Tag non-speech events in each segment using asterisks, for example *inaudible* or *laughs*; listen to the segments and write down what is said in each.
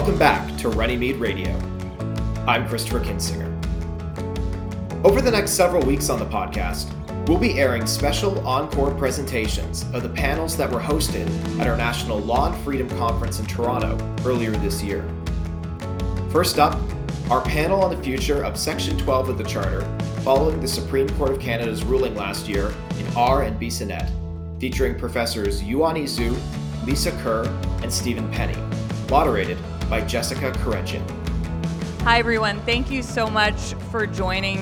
Welcome back to Runnymede Radio. I'm Christopher Kinsinger. Over the next several weeks on the podcast, we'll be airing special encore presentations of the panels that were hosted at our National Law and Freedom Conference in Toronto earlier this year. First up, our panel on the future of Section 12 of the Charter following the Supreme Court of Canada's ruling last year in R and Bissonnette, featuring professors Yuan Zhu, Lisa Kerr, and Steven Penney, moderated by Jessica Kuredjian. Hi, everyone. Thank you so much for joining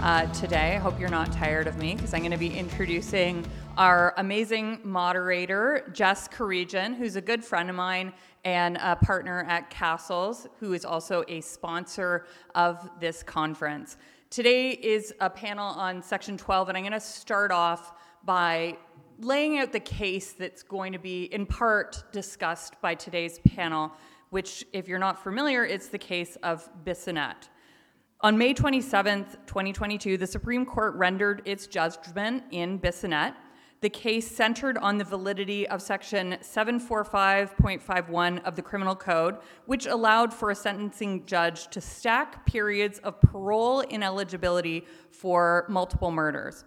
uh, today. I hope you're not tired of me because I'm going to be introducing our amazing moderator, Jess Kuredjian, who's a good friend of mine and a partner at Cassels, who is also a sponsor of this conference. Today is a panel on Section 12, and I'm going to start off by laying out the case that's going to be in part discussed by today's panel which, if you're not familiar, it's the case of Bissonnette. On May 27, 2022, the Supreme Court rendered its judgment in Bissonnette. The case centered on the validity of Section 745.51 of the Criminal Code, which allowed for a sentencing judge to stack periods of parole ineligibility for multiple murders.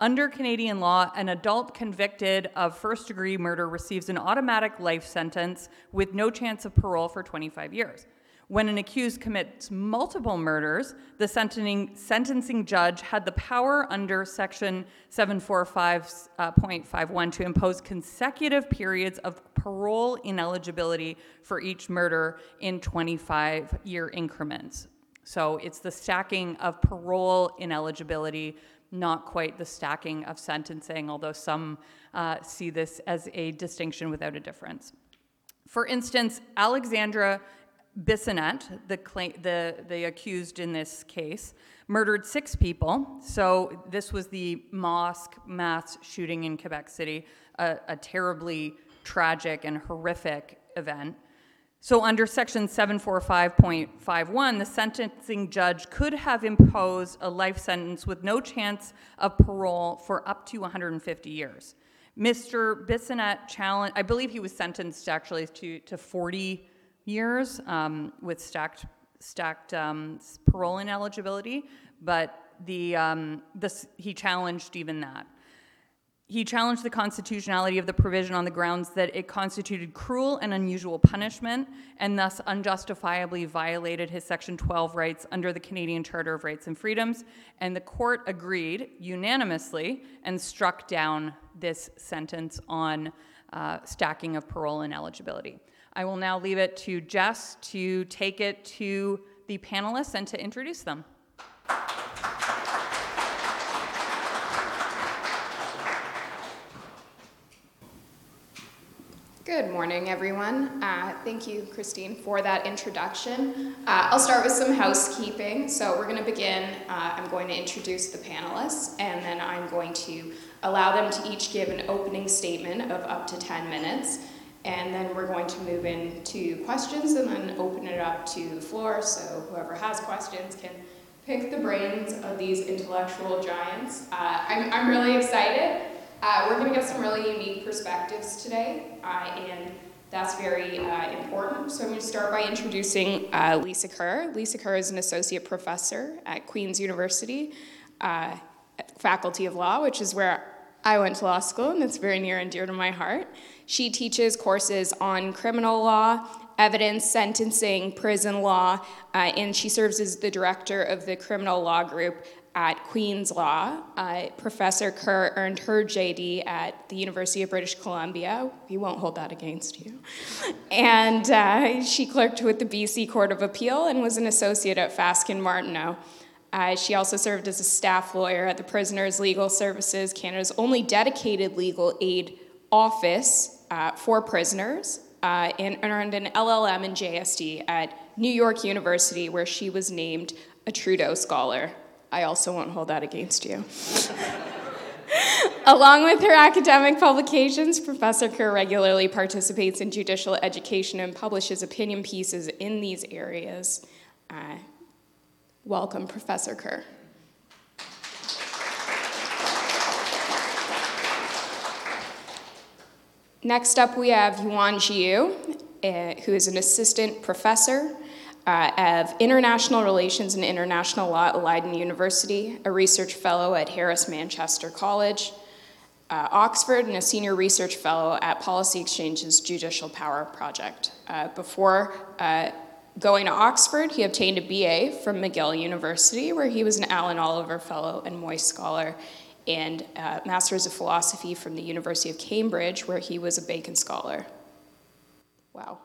Under Canadian law, an adult convicted of first degree murder receives an automatic life sentence with no chance of parole for 25 years. When an accused commits multiple murders, the sentencing, sentencing judge had the power under Section 745.51 uh, to impose consecutive periods of parole ineligibility for each murder in 25 year increments. So it's the stacking of parole ineligibility not quite the stacking of sentencing, although some uh, see this as a distinction without a difference. For instance, Alexandre Bissonnette, the, the, the accused in this case, murdered six people. So this was the mosque mass shooting in Quebec City, a, a terribly tragic and horrific event. So, under section 745.51, the sentencing judge could have imposed a life sentence with no chance of parole for up to 150 years. Mr. Bissonnette challenged, I believe he was sentenced actually to, to 40 years um, with stacked, stacked um, parole ineligibility, but the, um, this, he challenged even that. He challenged the constitutionality of the provision on the grounds that it constituted cruel and unusual punishment and thus unjustifiably violated his Section 12 rights under the Canadian Charter of Rights and Freedoms. And the court agreed unanimously and struck down this sentence on uh, stacking of parole and eligibility. I will now leave it to Jess to take it to the panelists and to introduce them. Good morning, everyone. Uh, thank you, Christine, for that introduction. Uh, I'll start with some housekeeping. So, we're going to begin. Uh, I'm going to introduce the panelists, and then I'm going to allow them to each give an opening statement of up to 10 minutes. And then we're going to move into questions and then open it up to the floor. So, whoever has questions can pick the brains of these intellectual giants. Uh, I'm, I'm really excited. Uh, we're going to get some really unique perspectives today, and that's very uh, important. So I'm going to start by introducing uh, Lisa Kerr. Lisa Kerr is an associate professor at Queen's University, uh, Faculty of Law, which is where I went to law school, and it's very near and dear to my heart. She teaches courses on criminal law, evidence, sentencing, prison law, uh, and she serves as the director of the criminal law group at Queen's Law. Uh, Professor Kerr earned her JD at the University of British Columbia. We won't hold that against you. And uh, she clerked with the BC Court of Appeal and was an associate at Fasken Martineau. Uh, she also served as a staff lawyer at the Prisoners Legal Services, Canada's only dedicated legal aid office uh, for prisoners, uh, and earned an LLM and JSD at New York University, where she was named a Trudeau Scholar. I also won't hold that against you. *laughs* Along with her academic publications, Professor Kerr regularly participates in judicial education and publishes opinion pieces in these areas. Uh, welcome, Professor Kerr. Next up, we have Yuan Zhu. uh, who is an assistant professor uh, of international relations and international law at Leiden University, a research fellow at Harris Manchester College, uh, Oxford, and a senior research fellow at Policy Exchange's Judicial Power Project. Uh, before uh, going to Oxford, he obtained a BA from McGill University, where he was an Alan Oliver Fellow and Moyse Scholar, and uh, Masters of Philosophy from the University of Cambridge, where he was a Bacon Scholar. Wow.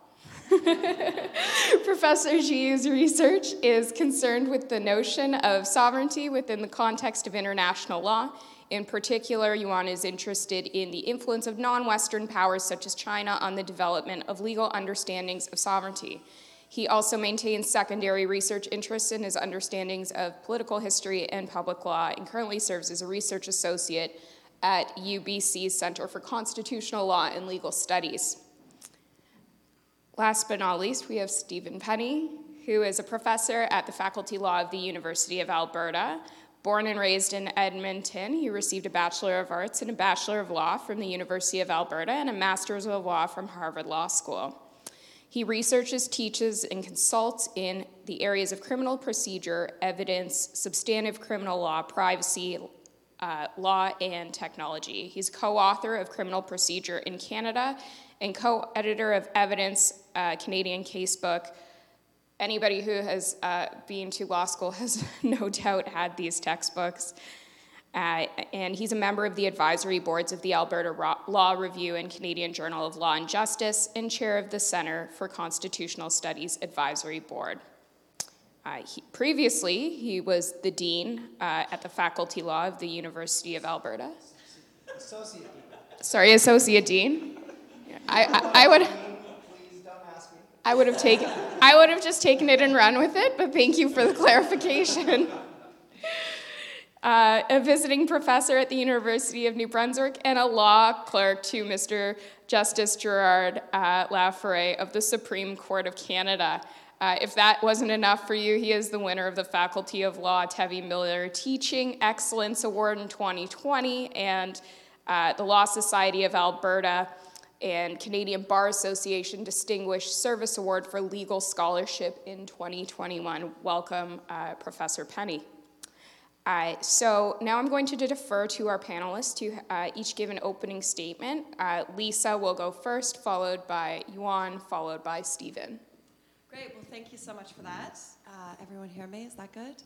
*laughs* Professor Xi's research is concerned with the notion of sovereignty within the context of international law. In particular, Yuan is interested in the influence of non Western powers such as China on the development of legal understandings of sovereignty. He also maintains secondary research interests in his understandings of political history and public law and currently serves as a research associate at UBC's Center for Constitutional Law and Legal Studies. Last but not least, we have Steven Penney, who is a professor at the Faculty Law of the University of Alberta. Born and raised in Edmonton, he received a Bachelor of Arts and a Bachelor of Law from the University of Alberta and a Master's of Law from Harvard Law School. He researches, teaches, and consults in the areas of criminal procedure, evidence, substantive criminal law, privacy, uh, law, and technology. He's co author of Criminal Procedure in Canada and co editor of Evidence, uh, Canadian Casebook. Anybody who has uh, been to law school *laughs* has no doubt had these textbooks. Uh, and he's a member of the advisory boards of the Alberta Law Review and Canadian Journal of Law and Justice, and chair of the Center for Constitutional Studies Advisory Board. Uh, he, previously, he was the dean uh, at the Faculty Law of the University of Alberta. Associate dean. Sorry, associate dean. I, I, I would. I would have taken. I would have just taken it and run with it. But thank you for the clarification. *laughs* Uh, a visiting professor at the University of New Brunswick and a law clerk to Mr. Justice Gerard uh, of the Supreme Court of Canada. Uh, if that wasn't enough for you, he is the winner of the Faculty of Law Tevie Miller Teaching Excellence Award in 2020 and uh, the Law Society of Alberta and Canadian Bar Association Distinguished Service Award for Legal Scholarship in 2021. Welcome, uh, Professor Penney. Uh, so now I'm going to defer to our panelists to uh, each give an opening statement. Uh, Lisa will go first, followed by Yuan, followed by Steven. Great, well, thank you so much for that. Uh, everyone hear me? Is that good?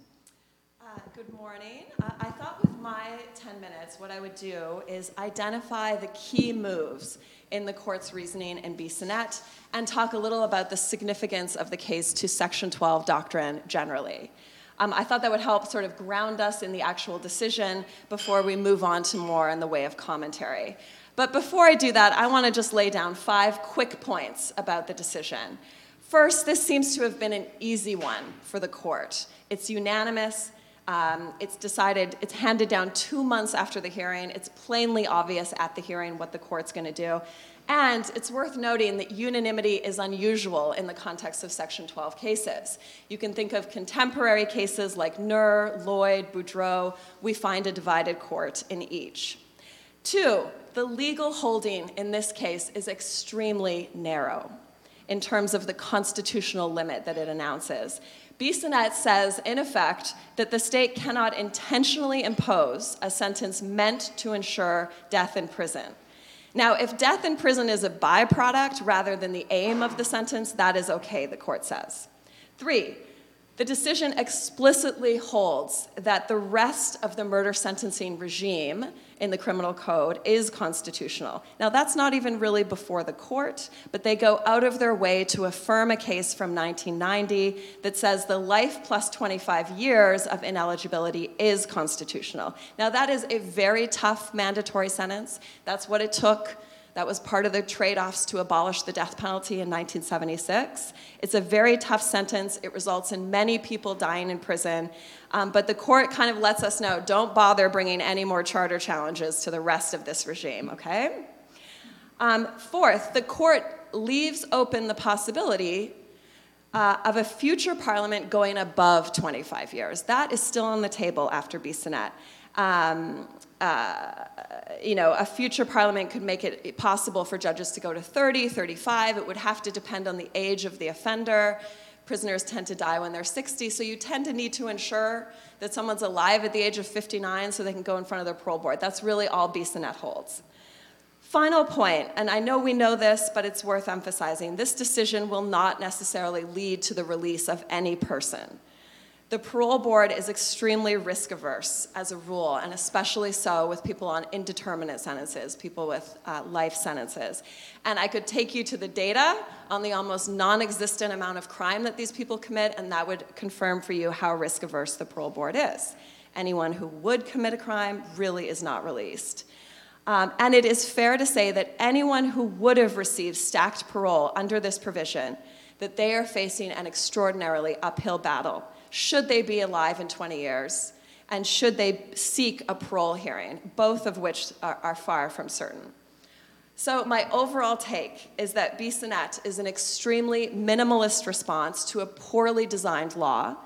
Uh, good morning. Uh, I thought with my 10 minutes, what I would do is identify the key moves in the court's reasoning in Bissonnette and talk a little about the significance of the case to Section 12 doctrine generally. Um, I thought that would help sort of ground us in the actual decision before we move on to more in the way of commentary. But before I do that, I want to just lay down five quick points about the decision. First, this seems to have been an easy one for the court. It's unanimous. Um, it's decided, it's handed down two months after the hearing. It's plainly obvious at the hearing what the court's going to do. And it's worth noting that unanimity is unusual in the context of Section 12 cases. You can think of contemporary cases like Nur, Lloyd, Boudreault. We find a divided court in each. Two, the legal holding in this case is extremely narrow in terms of the constitutional limit that it announces. Bissonnette says, in effect, that the state cannot intentionally impose a sentence meant to ensure death in prison. Now, if death in prison is a byproduct rather than the aim of the sentence, that is okay, the court says. Three, the decision explicitly holds that the rest of the murder sentencing regime in the criminal code is constitutional. Now, that's not even really before the court, but they go out of their way to affirm a case from 1990 that says the life plus 25 years of ineligibility is constitutional. Now, that is a very tough mandatory sentence. That's what it took that was part of the trade offs to abolish the death penalty in 1976. It's a very tough sentence. It results in many people dying in prison. Um, but the court kind of lets us know don't bother bringing any more charter challenges to the rest of this regime, okay? Um, fourth, the court leaves open the possibility uh, of a future parliament going above 25 years. That is still on the table after Bissonnette. Um, uh, you know, a future parliament could make it possible for judges to go to 30, 35. It would have to depend on the age of the offender. Prisoners tend to die when they're 60, so you tend to need to ensure that someone's alive at the age of 59 so they can go in front of their parole board. That's really all Bissonnette holds. Final point, and I know we know this, but it's worth emphasizing this decision will not necessarily lead to the release of any person. The parole board is extremely risk averse as a rule, and especially so with people on indeterminate sentences, people with uh, life sentences. And I could take you to the data on the almost non existent amount of crime that these people commit, and that would confirm for you how risk averse the parole board is. Anyone who would commit a crime really is not released. Um, and it is fair to say that anyone who would have received stacked parole under this provision, that they are facing an extraordinarily uphill battle should they be alive in 20 years, and should they seek a parole hearing, both of which are, are far from certain. So, my overall take is that Bissonnette is an extremely minimalist response to a poorly designed law,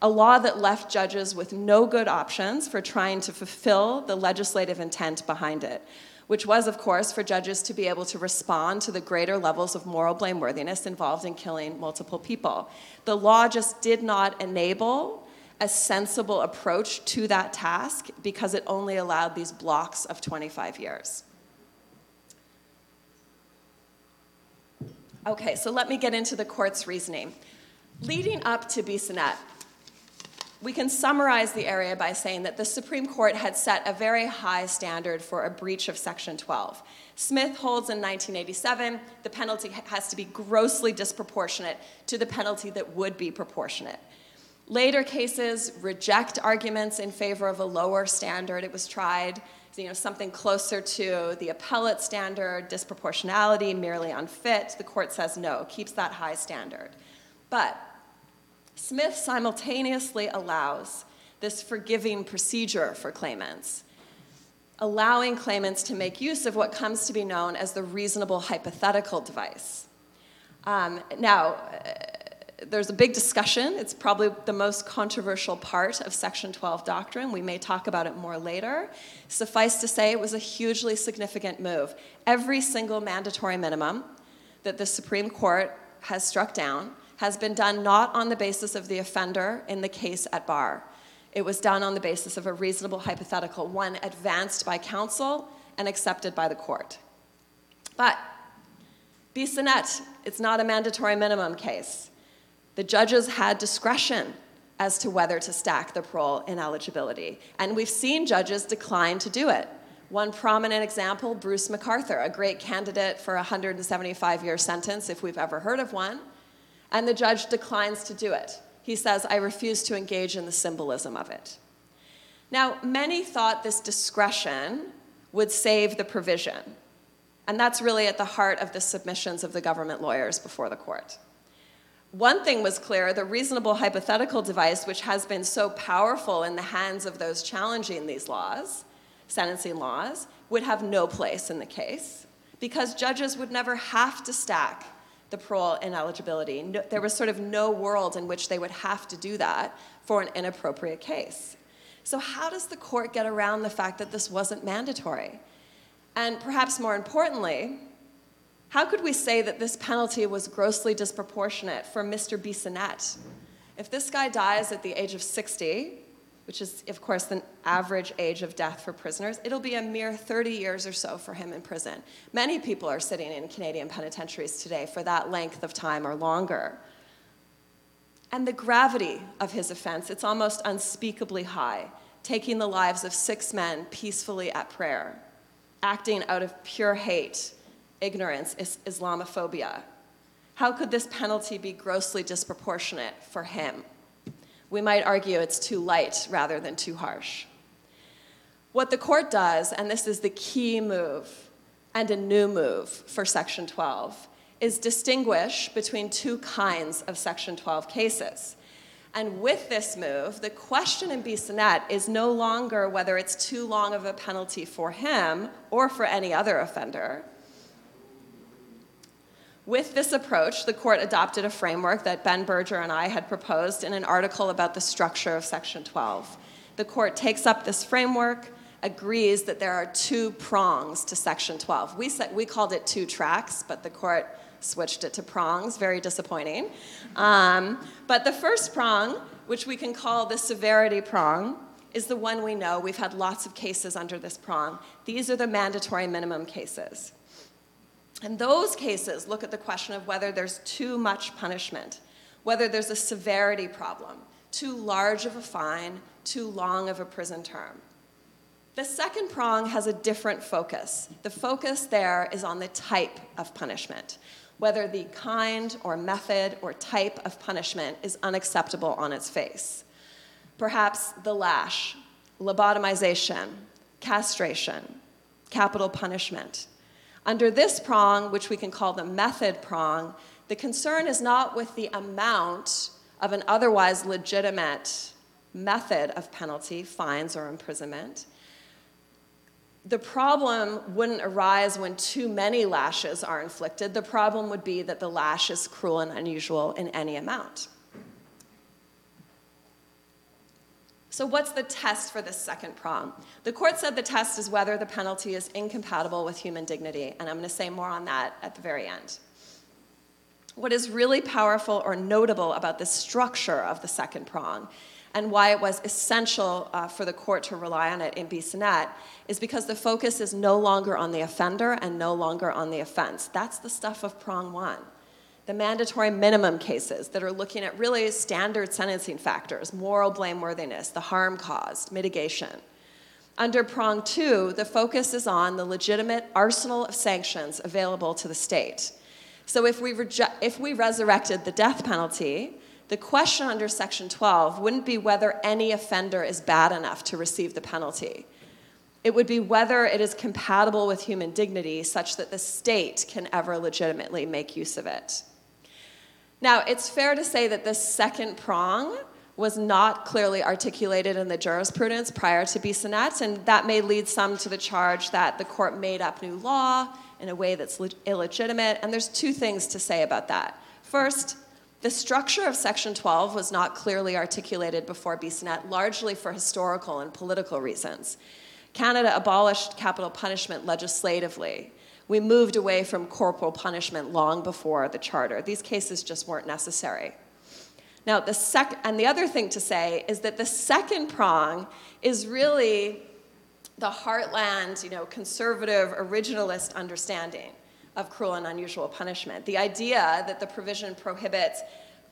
a law that left judges with no good options for trying to fulfill the legislative intent behind it, which was, of course, for judges to be able to respond to the greater levels of moral blameworthiness involved in killing multiple people. The law just did not enable a sensible approach to that task because it only allowed these blocks of 25 years. Okay, so let me get into the court's reasoning. Leading up to Bissonnette, we can summarize the area by saying that the Supreme Court had set a very high standard for a breach of Section 12. Smith holds in 1987 the penalty has to be grossly disproportionate to the penalty that would be proportionate. Later cases reject arguments in favor of a lower standard. It was tried, you know, something closer to the appellate standard, disproportionality, merely unfit. The court says no, keeps that high standard. But Smith simultaneously allows this forgiving procedure for claimants, allowing claimants to make use of what comes to be known as the reasonable hypothetical device. Um, now, uh, there's a big discussion. It's probably the most controversial part of Section 12 doctrine. We may talk about it more later. Suffice to say, it was a hugely significant move. Every single mandatory minimum that the Supreme Court has struck down has been done not on the basis of the offender in the case at bar. It was done on the basis of a reasonable hypothetical, one advanced by counsel and accepted by the court. But Bissonnette, it's not a mandatory minimum case. The judges had discretion as to whether to stack the parole ineligibility, and we've seen judges decline to do it. One prominent example, Bruce McArthur, a great candidate for a 175 year sentence, if we've ever heard of one and the judge declines to do it. He says, I refuse to engage in the symbolism of it. Now, many thought this discretion would save the provision, and that's really at the heart of the submissions of the government lawyers before the court. One thing was clear the reasonable hypothetical device, which has been so powerful in the hands of those challenging these laws, sentencing laws, would have no place in the case because judges would never have to stack the parole ineligibility. No, there was sort of no world in which they would have to do that for an inappropriate case. So, how does the court get around the fact that this wasn't mandatory? And perhaps more importantly, how could we say that this penalty was grossly disproportionate for Mr. Bissonnette? If this guy dies at the age of 60, which is, of course, the average age of death for prisoners, it'll be a mere 30 years or so for him in prison. Many people are sitting in Canadian penitentiaries today for that length of time or longer. And the gravity of his offense, it's almost unspeakably high, taking the lives of six men peacefully at prayer, acting out of pure hate, ignorance, is- Islamophobia. How could this penalty be grossly disproportionate for him? We might argue it's too light rather than too harsh. What the court does, and this is the key move and a new move for Section 12, is distinguish between two kinds of Section 12 cases. And with this move, the question in Bissonnette is no longer whether it's too long of a penalty for him or for any other offender with this approach, the court adopted a framework that Ben Berger and I had proposed in an article about the structure of Section 12. The court takes up this framework agrees that there are two prongs to Section 12. We, said, we called it two tracks, but the court switched it to prongs, very disappointing. Um, but the first prong, which we can call the severity prong, is the one we know. We've had lots of cases under this prong. These are the mandatory minimum cases. And those cases look at the question of whether there's too much punishment, whether there's a severity problem, too large of a fine, too long of a prison term. The second prong has a different focus. The focus there is on the type of punishment, whether the kind or method or type of punishment is unacceptable on its face. Perhaps the lash, lobotomization, castration, capital punishment. Under this prong, which we can call the method prong, the concern is not with the amount of an otherwise legitimate method of penalty, fines or imprisonment. The problem wouldn't arise when too many lashes are inflicted. The problem would be that the lash is cruel and unusual in any amount. So, what's the test for this second prong? The court said the test is whether the penalty is incompatible with human dignity, and I'm going to say more on that at the very end. What is really powerful or notable about the structure of the second prong and why it was essential uh, for the court to rely on it in Bissonnette is because the focus is no longer on the offender and no longer on the offense. That's the stuff of prong one the mandatory minimum cases that are looking at really standard sentencing factors moral blameworthiness, the harm caused, mitigation. Under prong two, the focus is on the legitimate arsenal of sanctions available to the state. So if we, if we resurrected the death penalty, the question under Section 12 wouldn't be whether any offender is bad enough to receive the penalty. It would be whether it is compatible with human dignity such that the state can ever legitimately make use of it. Now, it's fair to say that this second prong was not clearly articulated in the jurisprudence prior to Bissonnette, and that may lead some to the charge that the court made up new law in a way that's illegitimate, and there's two things to say about that. First, the structure of Section 12 was not clearly articulated before Bissonnette, largely for historical and political reasons. Canada abolished capital punishment legislatively we moved away from corporal punishment long before the charter. These cases just weren't necessary. Now, the sec- and the other thing to say is that the second prong is really the heartland, you know, conservative, originalist understanding of cruel and unusual punishment. The idea that the provision prohibits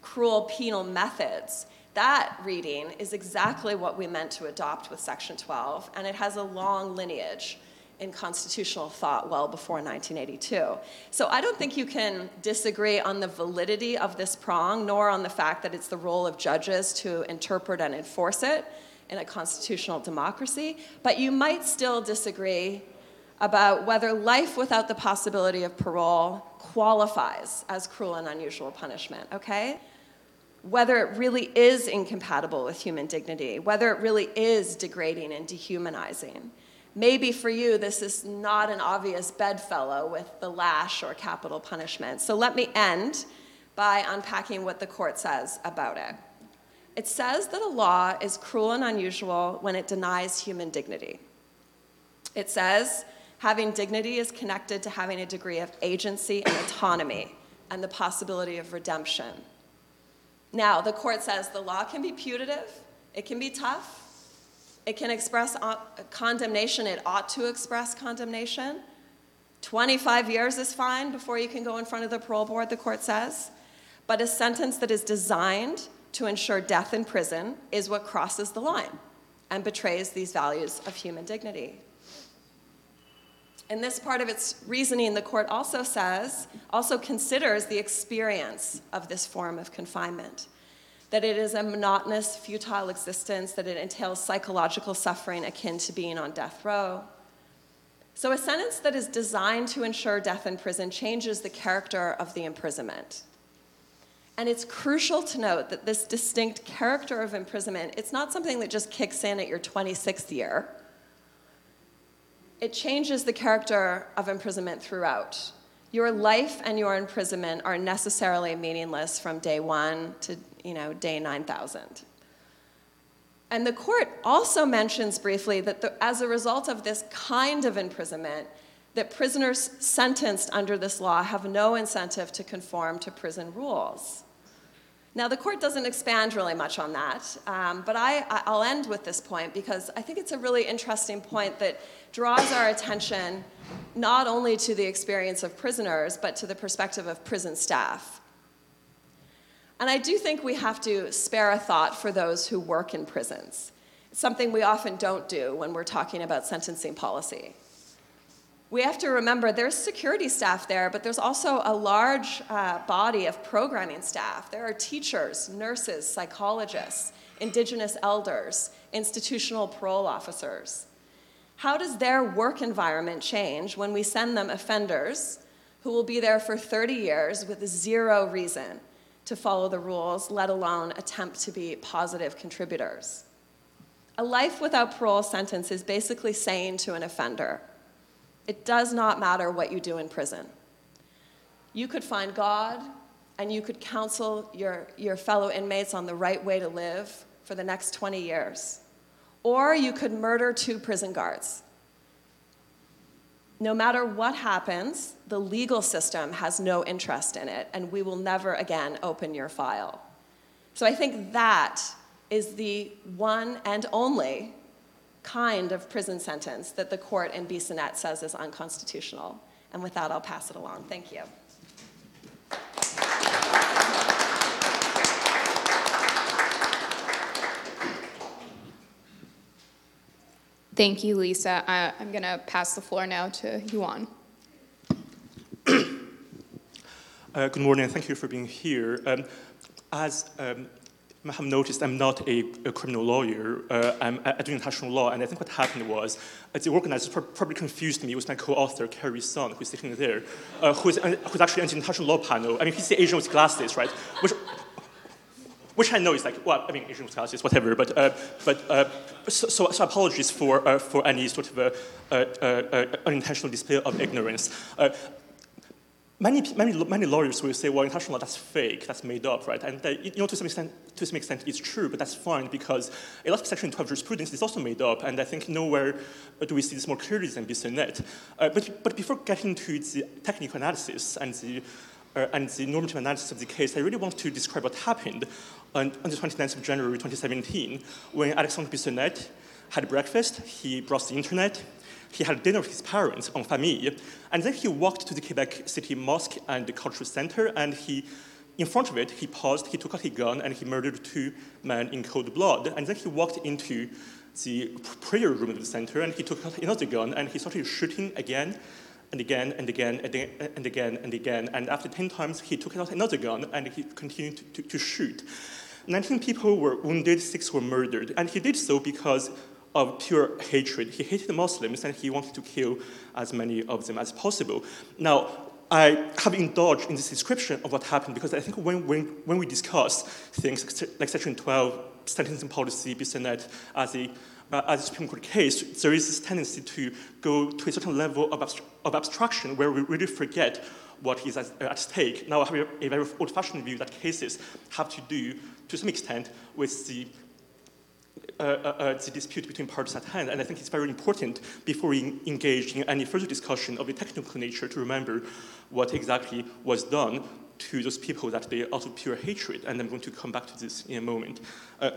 cruel penal methods. That reading is exactly what we meant to adopt with Section 12, and it has a long lineage in constitutional thought well before 1982. So I don't think you can disagree on the validity of this prong, nor on the fact that it's the role of judges to interpret and enforce it in a constitutional democracy, but you might still disagree about whether life without the possibility of parole qualifies as cruel and unusual punishment, okay? Whether it really is incompatible with human dignity, whether it really is degrading and dehumanizing. Maybe for you, this is not an obvious bedfellow with the lash or capital punishment. So let me end by unpacking what the court says about it. It says that a law is cruel and unusual when it denies human dignity. It says having dignity is connected to having a degree of agency and autonomy and the possibility of redemption. Now, the court says the law can be putative, it can be tough, it can express uh, condemnation, it ought to express condemnation. 25 years is fine before you can go in front of the parole board, the court says. But a sentence that is designed to ensure death in prison is what crosses the line and betrays these values of human dignity. In this part of its reasoning, the court also says, also considers the experience of this form of confinement that it is a monotonous, futile existence, that it entails psychological suffering akin to being on death row. So, a sentence that is designed to ensure death in prison changes the character of the imprisonment. And it's crucial to note that this distinct character of imprisonment, it's not something that just kicks in at your 26th year. It changes the character of imprisonment throughout. Your life and your imprisonment are necessarily meaningless from day one to you know, day 9,000. And the court also mentions briefly that the, as a result of this kind of imprisonment, that prisoners sentenced under this law have no incentive to conform to prison rules. Now, the court doesn't expand really much on that, um, but I, I'll end with this point because I think it's a really interesting point that draws our attention not only to the experience of prisoners, but to the perspective of prison staff. And I do think we have to spare a thought for those who work in prisons. It's something we often don't do when we're talking about sentencing policy. We have to remember there's security staff there, but there's also a large uh, body of programming staff. There are teachers, nurses, psychologists, indigenous elders, institutional parole officers. How does their work environment change when we send them offenders who will be there for 30 years with zero reason to follow the rules, let alone attempt to be positive contributors? A life without parole sentence is basically saying to an offender, it does not matter what you do in prison. You could find God and you could counsel your, your fellow inmates on the right way to live for the next 20 years. Or you could murder two prison guards. No matter what happens, the legal system has no interest in it, and we will never again open your file. So I think that is the one and only kind of prison sentence that the court in Bissonnette says is unconstitutional. And with that, I'll pass it along. Thank you. Thank you, Lisa. I, I'm going to pass the floor now to Yuan. Uh, good morning, thank you for being here. Um, as um, have noticed, I'm not a, a criminal lawyer. Uh, I'm, I, international law, and I think what happened was uh, the organizers probably confused me with my co-author, Kerry Sun, who's sitting there, uh, who's, uh, who's actually an international law panel. I mean, he's the Asian with glasses, right? Which, which I know is like, well, I mean, Asian with glasses, whatever, but, uh, but uh, so, so, apologies for, uh, for any sort of uh, uh, uh, unintentional display of ignorance. Many, many, many lawyers will say, well, international law, that's fake, that's made up, right? And you know, to some, extent, to some extent, it's true, but that's fine because a lot of Section 12 jurisprudence is also made up, and I think nowhere do we see this more clearly than Bissonnette. Uh, but, but before getting to the technical analysis and the, uh, and the normative analysis of the case, I really want to describe what happened on, on the 29th of January 2017 when Alexandre Bissonnette had breakfast, he browsed the internet, he had dinner with his parents en famille, and then he walked to the Quebec City Mosque and the Cultural Center, and he, in front of it, he paused, he took out a gun, and he murdered two men in cold blood. And then he walked into the prayer room of the center, and he took out another gun, and he started shooting again and again and again and again and again and again. And after 10 times, he took out another gun, and he continued to, to, to shoot. 19 people were wounded, six were murdered. And he did so because of pure hatred. He hated Muslims and he wanted to kill as many of them as possible. Now, I have indulged in this description of what happened because I think when, when, when we discuss things like Section 12, sentencing policy, Bissonnette, as a, uh, as a Supreme Court case, there is this tendency to go to a certain level of, of abstraction where we really forget what is at, at stake. Now, I have a, a very old fashioned view that cases have to do, to some extent, with the uh, uh, uh, the dispute between parties at hand. And I think it's very important before we engage in any further discussion of a technical nature to remember what exactly was done to those people that they out of pure hatred. And I'm going to come back to this in a moment. Uh,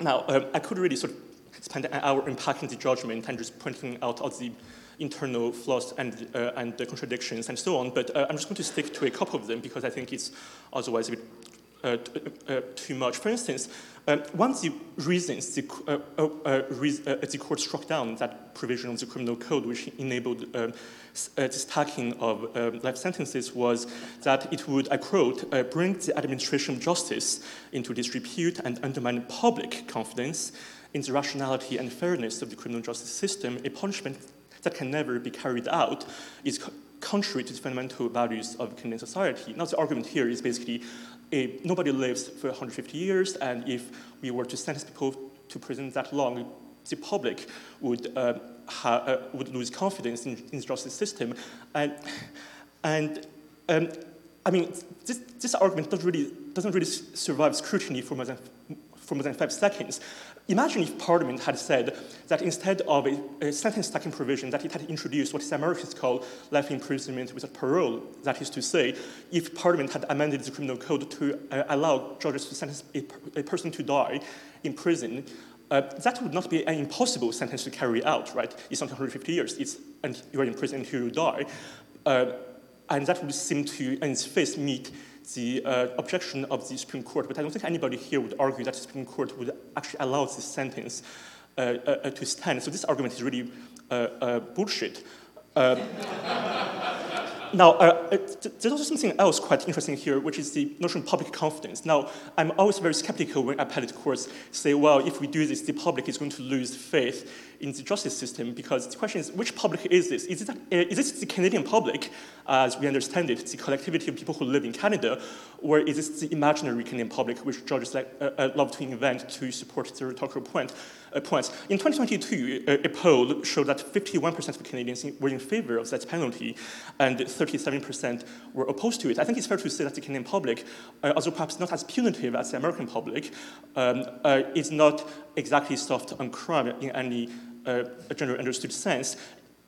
now, um, I could really sort of spend an hour unpacking the judgment and just pointing out all the internal flaws and, uh, and the contradictions and so on, but uh, I'm just going to stick to a couple of them because I think it's otherwise a bit uh, uh, too much. For instance, one of the reasons the, uh, uh, re the, court struck down that provision of the criminal code which enabled um, the stacking of um, life sentences was that it would, I quote, bring the administration of justice into disrepute and undermine public confidence in the rationality and fairness of the criminal justice system, a punishment that can never be carried out is contrary to the fundamental values of Canadian society. Now, the argument here is basically if nobody lives for 150 years, and if we were to sentence people to prison that long, the public would, uh, ha- uh, would lose confidence in, in, the justice system. And, and um, I mean, this, this argument doesn't really, doesn't really survive scrutiny for more than for more than five seconds. Imagine if Parliament had said that instead of a, a sentence stacking provision, that it had introduced what some Americans call life imprisonment without parole. That is to say, if Parliament had amended the criminal code to uh, allow judges to sentence a, a, person to die in prison, uh, that would not be an impossible sentence to carry out, right? It's not 150 years, it's, and you're in prison until you die. Uh, and that would seem to, in its face, meet the uh, objection of the Supreme Court, but I don't think anybody here would argue that the Supreme Court would actually allow this sentence uh, uh, to stand. So this argument is really uh, uh, bullshit. Uh, *laughs* now, there's also something else quite interesting here, which is the notion of public confidence. Now, I'm always very skeptical when appellate courts say, well, if we do this, the public is going to lose faith in the justice system, because the question is, which public is this? Is, it, is this the Canadian public, as we understand it, the collectivity of people who live in Canada, or is this the imaginary Canadian public, which judges like, uh, uh, love to invent to support their rhetorical point? uh, points. In 2022, uh, a poll showed that 51% of Canadians were in favor of that penalty and 37% were opposed to it. I think it's fair to say that the Canadian public, uh, although perhaps not as punitive as the American public, um, uh, is not exactly soft on crime in any uh, a generally understood sense.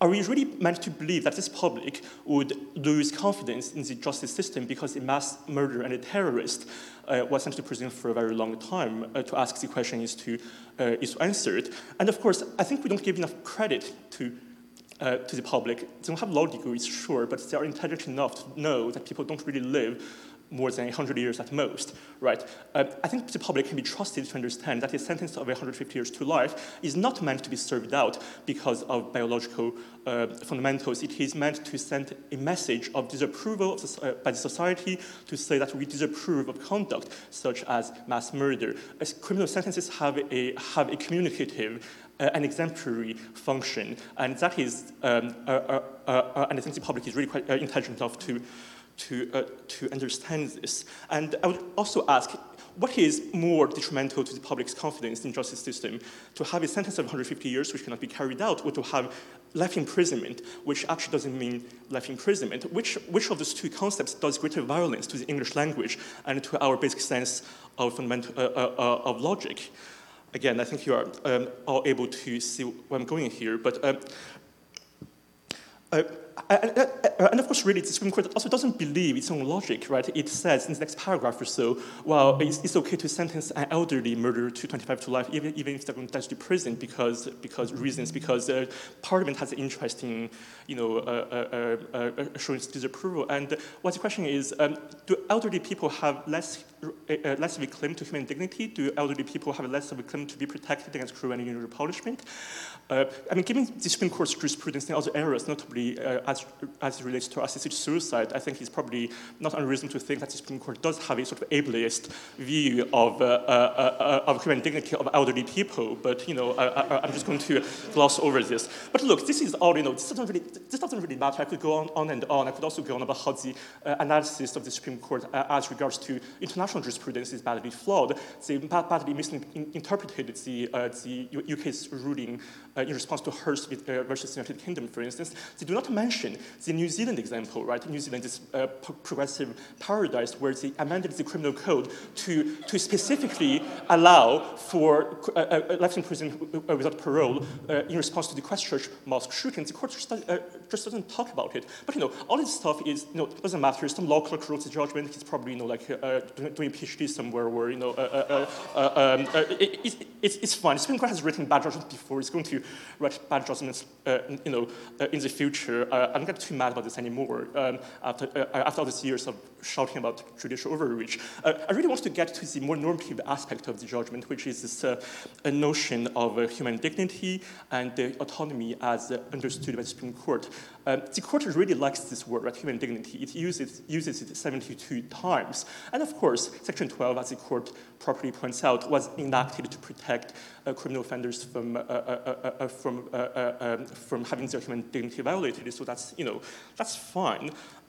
Are we really meant to believe that this public would lose confidence in the justice system because a mass murderer and a terrorist uh, was sent to prison for a very long time? Uh, to ask the question is to, uh, is to answer it. And of course, I think we don't give enough credit to uh, to the public. They don't have law degrees, sure, but they are intelligent enough to know that people don't really live more than 100 years at most, right? Uh, I think the public can be trusted to understand that a sentence of 150 years to life is not meant to be served out because of biological uh, fundamentals. It is meant to send a message of disapproval of the, uh, by the society to say that we disapprove of conduct such as mass murder. As criminal sentences have a, have a communicative uh, an exemplary function, and that is, um, uh, uh, uh, and I think the public is really quite intelligent enough to to, uh, to understand this. And I would also ask, what is more detrimental to the public's confidence in justice system? To have a sentence of 150 years which cannot be carried out, or to have life imprisonment, which actually doesn't mean life imprisonment? Which, which of those two concepts does greater violence to the English language and to our basic sense of, fundamental, uh, uh, uh of logic? Again, I think you are um, all able to see where I'm going here, but um, uh, and of course, really, the Supreme Court also doesn't believe its own logic, right? It says in the next paragraph or so, well, it's, it's okay to sentence an elderly murderer to 25 to life, even, even if they're going to die to prison because, because reasons, because uh, Parliament has an interest in, you know, uh, uh, uh, uh showing disapproval. And what the question is, um, do elderly people have less, uh, less of a claim to human dignity? Do elderly people have less of a claim to be protected against cruel and unusual punishment? I mean, given the Supreme Court's jurisprudence in other areas, notably as, as it relates to assisted suicide, I think it's probably not unreasonable to think that the Supreme Court does have a sort of ableist view of, uh, uh, uh, of human dignity of elderly people. But you know, I, am just going to gloss over this. But look, this is all. You know, this doesn't really this doesn't really matter. I could go on, on and on. I could also go on about how the uh, analysis of the Supreme Court uh, as regards to international jurisprudence is badly flawed. They badly misinterpreted the, uh, the UK's ruling in response to Hirst versus the United Kingdom, for instance. They do not mention the New Zealand example, right? New Zealand is a progressive paradise where they amended the criminal code to, to specifically allow for uh, uh, life in prison without parole uh, in response to the Christchurch mosque shooting. The court just, uh, just doesn't talk about it. But, you know, all this stuff is, you know, doesn't matter. Some law clerk wrote the judgment. He's probably, you know, like uh, doing a PhD somewhere where, you know, uh, um, it, it, it's, it's fine. Supreme Court has written bad judgments before. It's going to write bad judgments, you know, in the future. I'm not too mad about this anymore um, after, uh, after all these years of shouting about judicial overreach. Uh, I really want to get to the more normative aspect of the judgment, which is this uh, notion of uh, human dignity and the autonomy as understood by the Supreme Court. Um, the court really likes this word, right, human dignity. It uses, uses it 72 times. And of course, Section 12, as the court properly points out, was enacted to protect uh, criminal offenders from, uh, uh, uh from, um, from having their human dignity violated. So that's, you know, that's fine. *clears throat*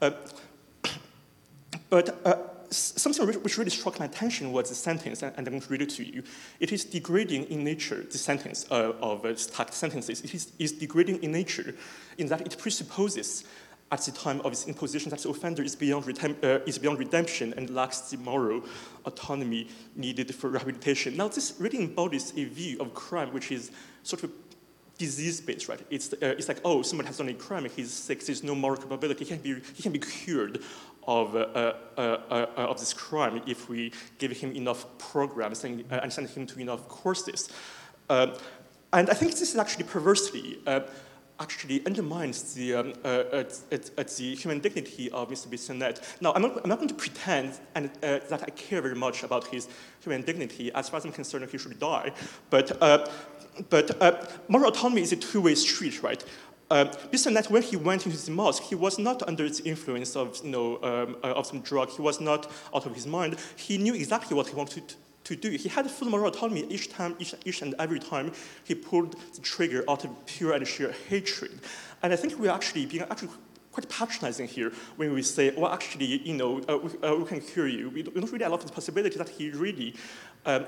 but something which really struck my attention was the sentence, and I'm going to read it to you. It is degrading in nature, the sentence uh, of uh, stacked sentences. It is, is, degrading in nature in that it presupposes at the time of its imposition that the offender is beyond, uh, is beyond redemption and lacks the moral autonomy needed for rehabilitation. Now, this really embodies a view of crime which is sort of disease-based, right? It's, uh, it's like, oh, someone has done a crime, he's sick, there's no moral culpability, he can be, he can be cured of, uh, uh, uh, uh of this crime if we give him enough programs and, and send him to enough courses. and I think this is actually perversely actually undermines the, um, uh, uh, the human dignity of Mr. Bissonnette. Now, I'm not, I'm not, going to pretend and, uh, that I care very much about his human dignity. As far as I'm concerned, he should die. But, uh, but uh, moral autonomy is a two-way street, right? Uh, Bissonnette, when he went into the mosque, he was not under the influence of, you know, um, uh, of some drug. He was not out of his mind. He knew exactly what he wanted to to do. He had full moral autonomy each time, each, each and every time he pulled the trigger out of pure and sheer hatred. And I think we're actually being actually quite patronizing here when we say, well, actually, you know, uh, we, uh, we, can cure you. We don't really allow for the possibility that he really um,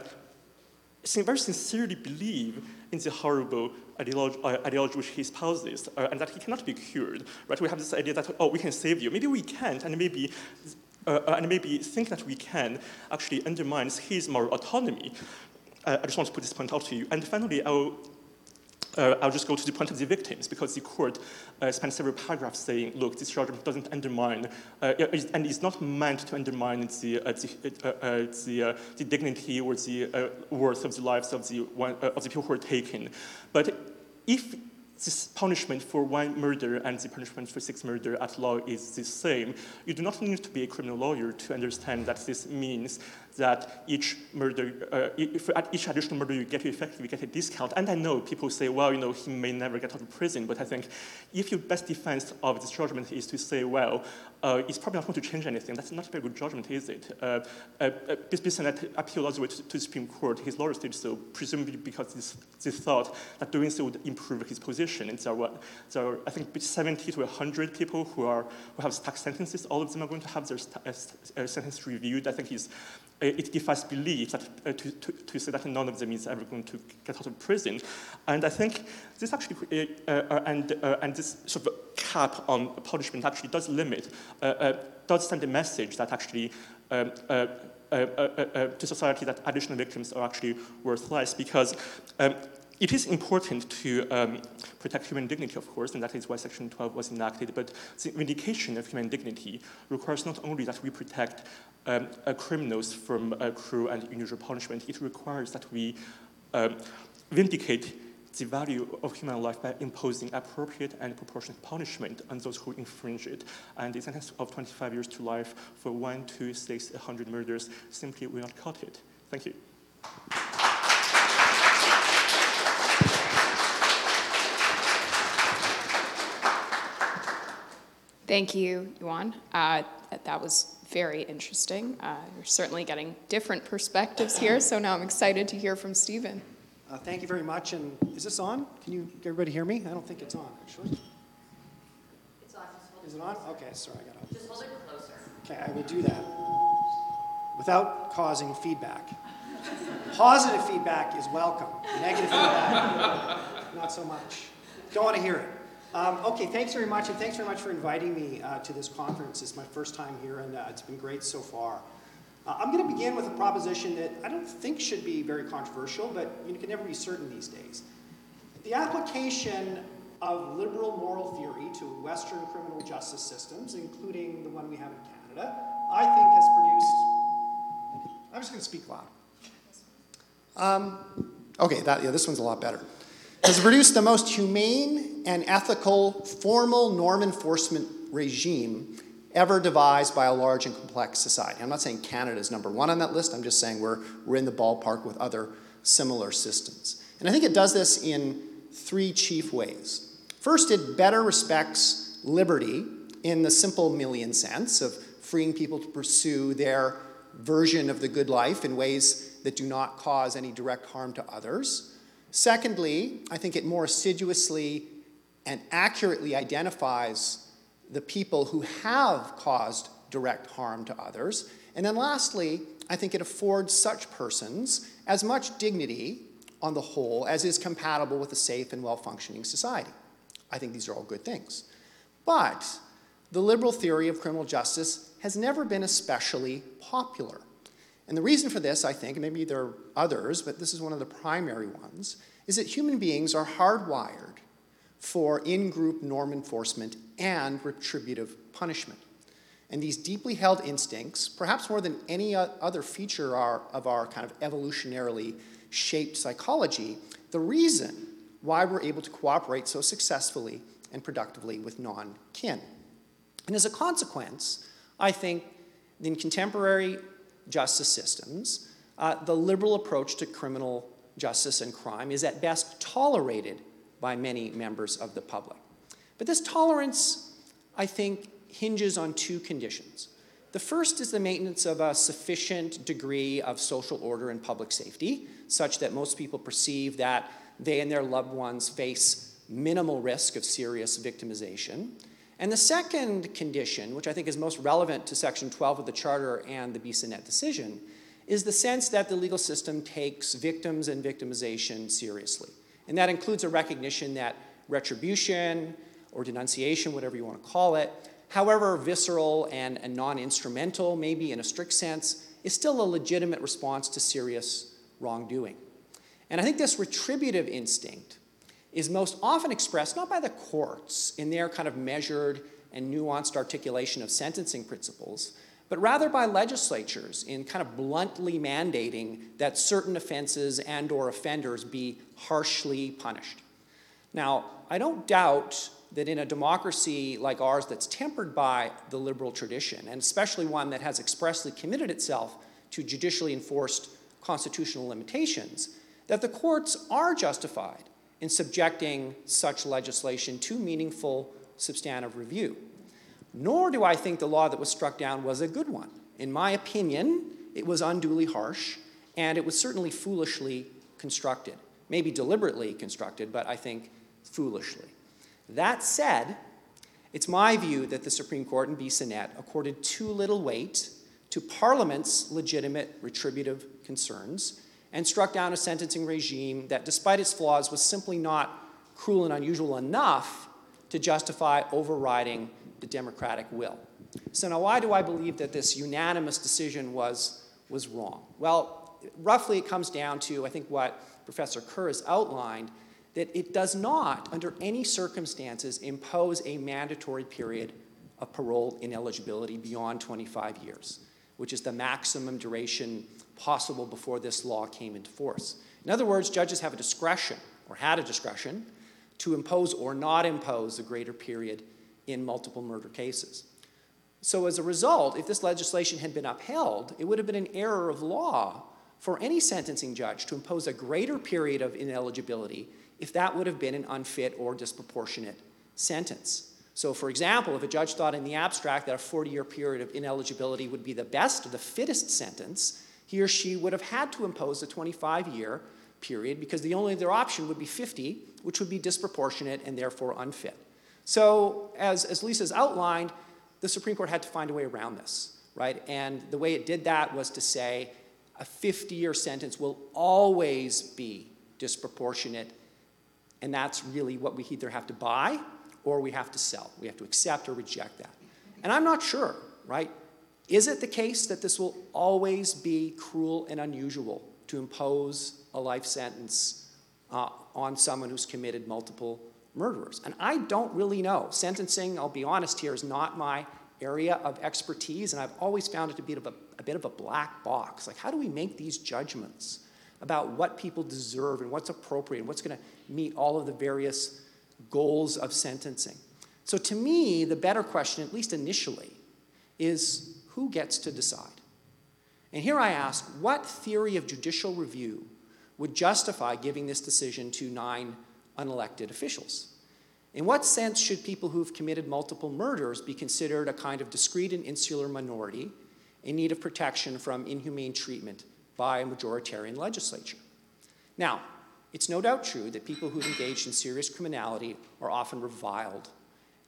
very sincerely believe in the horrible ideology, uh, ideology which he espouses, uh, and that he cannot be cured. Right? We have this idea that, oh, we can save you. Maybe we can't, and maybe uh, and maybe think that we can actually undermines his moral autonomy. Uh, I just want to put this point out to you. And finally, I'll, uh, I'll just go to the point of the victims, because the court uh, spent several paragraphs saying, look, this judgment doesn't undermine, uh, and it's not meant to undermine the, uh, the, the, the, dignity or the worth of the lives of the, one, of the people who are taken. But if this punishment for one murder and the punishment for six murder at law is the same. You do not need to be a criminal lawyer to understand that this means that each murder, uh, each additional murder you get, you effectively get a discount. And I know people say, well, you know, he may never get out of prison, but I think if your best defense of this judgment is to say, well, uh, it's probably not going to change anything, that's not a very good judgment, is it? Uh, uh, uh, appealed all the way to, to, the Supreme Court. His lawyers did so, presumably because this thought that doing so would improve his position. And there what, there are, I think, 70 to 100 people who, are, who have tax sentences. All of them are going to have their uh, uh, sentence reviewed. I think he's it gives us belief that, uh, to, to, to, say that none of them is ever going to get out of prison. And I think this actually, uh, uh, and, uh, and this sort of cap on punishment actually does limit, uh, does send a message that actually um, to society that additional victims are actually worth less because um, it is important to um, protect human dignity, of course, and that is why Section 12 was enacted, but the vindication of human dignity requires not only that we protect um, uh, criminals from uh, cruel and unusual punishment, it requires that we um, vindicate the value of human life by imposing appropriate and proportionate punishment on those who infringe it. And the sentence of 25 years to life for one, two, six, 100 murders simply will not cut it. Thank you. Thank you, Yuan. Uh, that was very interesting. Uh, you're certainly getting different perspectives here, so now I'm excited to hear from Steven. Uh, thank you very much. And is this on? Can you everybody hear me? I don't think it's on, actually. It's on. Is it on? Okay, sorry, I got it. Just hold it closer. Okay, I will do that without causing feedback. Positive feedback is welcome. Negative feedback, not so much. Don't want to hear it. Um, okay, thanks very much, and thanks very much for inviting me uh, to this conference. It's my first time here, and uh, it's been great so far. Uh, I'm going to begin with a proposition that I don't think should be very controversial, but you can never be certain these days. The application of liberal moral theory to Western criminal justice systems, including the one we have in Canada, I think has produced. I'm just going to speak loud. Um, okay, that, yeah, this one's a lot better has produced the most humane and ethical formal norm enforcement regime ever devised by a large and complex society. I'm not saying Canada is number one on that list, I'm just saying we're, we're in the ballpark with other similar systems. And I think it does this in three chief ways. First, it better respects liberty in the simple Millian sense of freeing people to pursue their version of the good life in ways that do not cause any direct harm to others. Secondly, I think it more assiduously and accurately identifies the people who have caused direct harm to others. And then lastly, I think it affords such persons as much dignity on the whole as is compatible with a safe and well functioning society. I think these are all good things. But the liberal theory of criminal justice has never been especially popular. And the reason for this, I think, and maybe there are others, but this is one of the primary ones, is that human beings are hardwired for in group norm enforcement and retributive punishment. And these deeply held instincts, perhaps more than any other feature of our kind of evolutionarily shaped psychology, the reason why we're able to cooperate so successfully and productively with non kin. And as a consequence, I think in contemporary justice systems, uh, the liberal approach to criminal justice and crime is at best tolerated by many members of the public. But this tolerance, I think, hinges on two conditions. The first is the maintenance of a sufficient degree of social order and public safety, such that most people perceive that they and their loved ones face minimal risk of serious victimization. And the second condition, which I think is most relevant to Section 12 of the Charter and the Bissonnette decision, is the sense that the legal system takes victims and victimization seriously. And that includes a recognition that retribution or denunciation, whatever you want to call it, however visceral and, and non instrumental, maybe in a strict sense, is still a legitimate response to serious wrongdoing. And I think this retributive instinct is most often expressed not by the courts in their kind of measured and nuanced articulation of sentencing principles, but rather by legislatures in kind of bluntly mandating that certain offenses and or offenders be harshly punished. Now, I don't doubt that in a democracy like ours that's tempered by the liberal tradition, and especially one that has expressly committed itself to judicially enforced constitutional limitations, that the courts are justified in subjecting such legislation to meaningful substantive review. Nor do I think the law that was struck down was a good one. In my opinion, it was unduly harsh, and it was certainly foolishly constructed. Maybe deliberately constructed, but I think foolishly. That said, it's my view that the Supreme Court in Bissonnette accorded too little weight to Parliament's legitimate retributive concerns and struck down a sentencing regime that, despite its flaws, was simply not cruel and unusual enough to justify overriding the democratic will. So, now why do I believe that this unanimous decision was, was wrong? Well, roughly it comes down to, I think, what Professor Kerr has outlined that it does not, under any circumstances, impose a mandatory period of parole ineligibility beyond 25 years, which is the maximum duration possible before this law came into force. In other words, judges have a discretion, or had a discretion, to impose or not impose a greater period in multiple murder cases. So, as a result, if this legislation had been upheld, it would have been an error of law for any sentencing judge to impose a greater period of ineligibility if that would have been an unfit or disproportionate sentence. So, for example, if a judge thought in the abstract that a 40 year period of ineligibility would be the best, the fittest sentence, he or she would have had to impose a 25 year period because the only other option would be 50, which would be disproportionate and therefore unfit. So, as, as Lisa's outlined, the Supreme Court had to find a way around this, right? And the way it did that was to say a 50 year sentence will always be disproportionate, and that's really what we either have to buy or we have to sell. We have to accept or reject that. And I'm not sure, right? Is it the case that this will always be cruel and unusual to impose a life sentence uh, on someone who's committed multiple murderers? And I don't really know. Sentencing, I'll be honest here, is not my area of expertise, and I've always found it to be a, a bit of a black box. Like, how do we make these judgments about what people deserve and what's appropriate and what's going to meet all of the various goals of sentencing? So, to me, the better question, at least initially, is who gets to decide? And here I ask what theory of judicial review would justify giving this decision to nine unelected officials? In what sense should people who've committed multiple murders be considered a kind of discrete and insular minority in need of protection from inhumane treatment by a majoritarian legislature? Now, it's no doubt true that people who've engaged in serious criminality are often reviled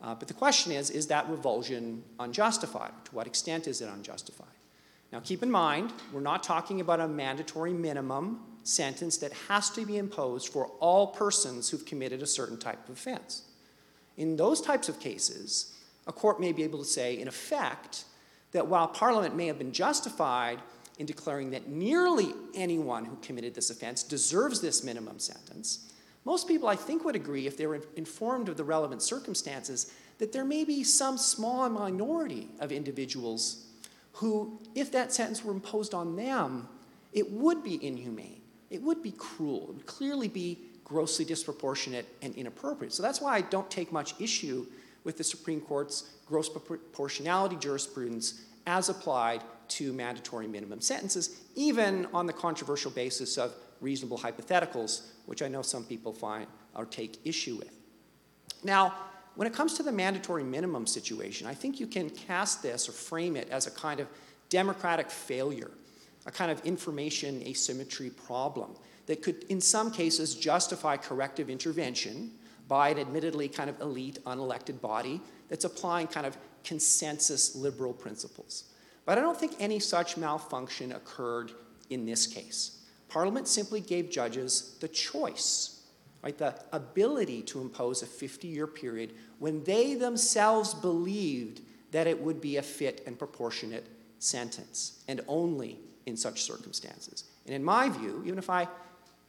uh, but the question is is that revulsion unjustified? To what extent is it unjustified? Now, keep in mind, we're not talking about a mandatory minimum sentence that has to be imposed for all persons who've committed a certain type of offense. In those types of cases, a court may be able to say, in effect, that while Parliament may have been justified in declaring that nearly anyone who committed this offense deserves this minimum sentence, most people, I think, would agree, if they were informed of the relevant circumstances, that there may be some small minority of individuals who, if that sentence were imposed on them, it would be inhumane. It would be cruel. It would clearly be grossly disproportionate and inappropriate. So that's why I don't take much issue with the Supreme Court's gross proportionality jurisprudence as applied to mandatory minimum sentences, even on the controversial basis of reasonable hypotheticals, which I know some people find or take issue with. Now, when it comes to the mandatory minimum situation, I think you can cast this or frame it as a kind of democratic failure, a kind of information asymmetry problem that could, in some cases, justify corrective intervention by an admittedly kind of elite, unelected body that's applying kind of consensus liberal principles. But I don't think any such malfunction occurred in this case. Parliament simply gave judges the choice, right, the ability to impose a 50 year period when they themselves believed that it would be a fit and proportionate sentence, and only in such circumstances. And in my view, even if I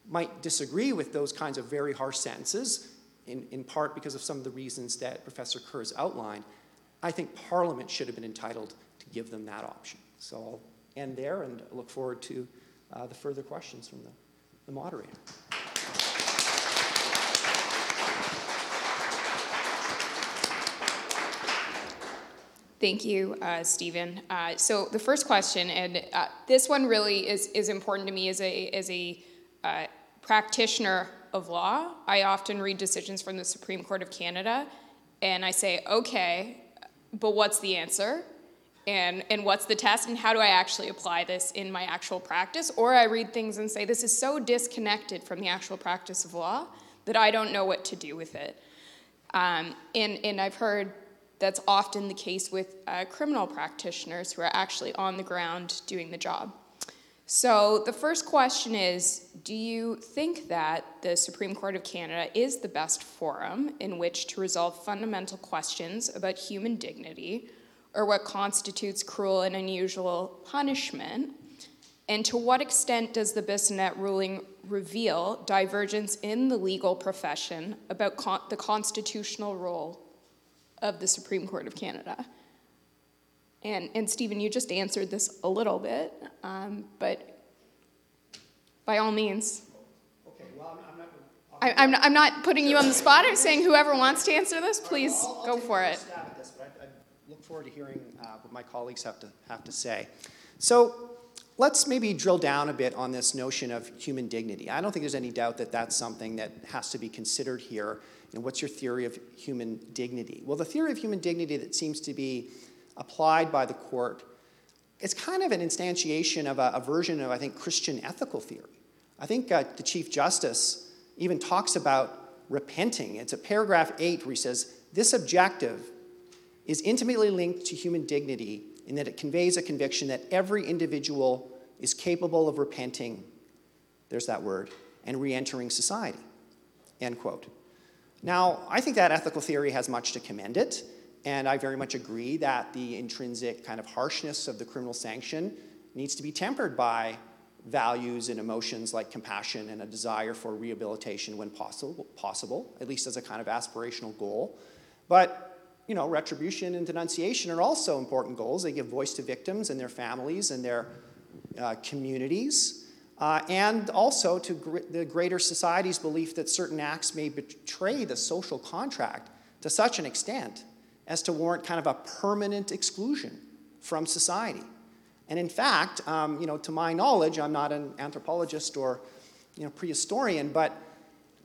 might disagree with those kinds of very harsh sentences, in, in part because of some of the reasons that Professor Kerr's outlined, I think Parliament should have been entitled give them that option. So I'll end there and look forward to uh, the further questions from the, the moderator. Thank you, uh, Steven. Uh, so the first question, and uh, this one really is, is important to me as a, as a uh, practitioner of law. I often read decisions from the Supreme Court of Canada, and I say, okay, but what's the answer? And, and what's the test, and how do I actually apply this in my actual practice? Or I read things and say, this is so disconnected from the actual practice of law that I don't know what to do with it. Um, and, and I've heard that's often the case with uh, criminal practitioners who are actually on the ground doing the job. So, the first question is Do you think that the Supreme Court of Canada is the best forum in which to resolve fundamental questions about human dignity or what constitutes cruel and unusual punishment? And to what extent does the Bissonnette ruling reveal divergence in the legal profession about con- the constitutional role of the Supreme Court of Canada. And, and Steven, you just answered this a little bit, um, but by all means. Okay, well, I'm, I'm not. I, I'm, not, I'm not putting you on the spot. I'm saying whoever wants to answer this, please I'll, I'll go for it. Stab at this, but I, I look forward to hearing uh, what my colleagues have to have to say. So let's maybe drill down a bit on this notion of human dignity. I don't think there's any doubt that that's something that has to be considered here and what's your theory of human dignity? Well, the theory of human dignity that seems to be applied by the court is kind of an instantiation of a, a version of, I think, Christian ethical theory. I think uh, the Chief Justice even talks about repenting. It's a paragraph 8 where he says, This objective is intimately linked to human dignity in that it conveys a conviction that every individual is capable of repenting, there's that word, and re entering society. End quote. Now, I think that ethical theory has much to commend it, and I very much agree that the intrinsic kind of harshness of the criminal sanction needs to be tempered by values and emotions like compassion and a desire for rehabilitation when possible, possible, at least as a kind of aspirational goal. But you know, retribution and denunciation are also important goals. They give voice to victims and their families and their uh, communities uh, and also to gr- the greater society's belief that certain acts may betray the social contract to such an extent as to warrant kind of a permanent exclusion from society. And in fact, um, you know, to my knowledge, I'm not an anthropologist or you know, prehistorian, but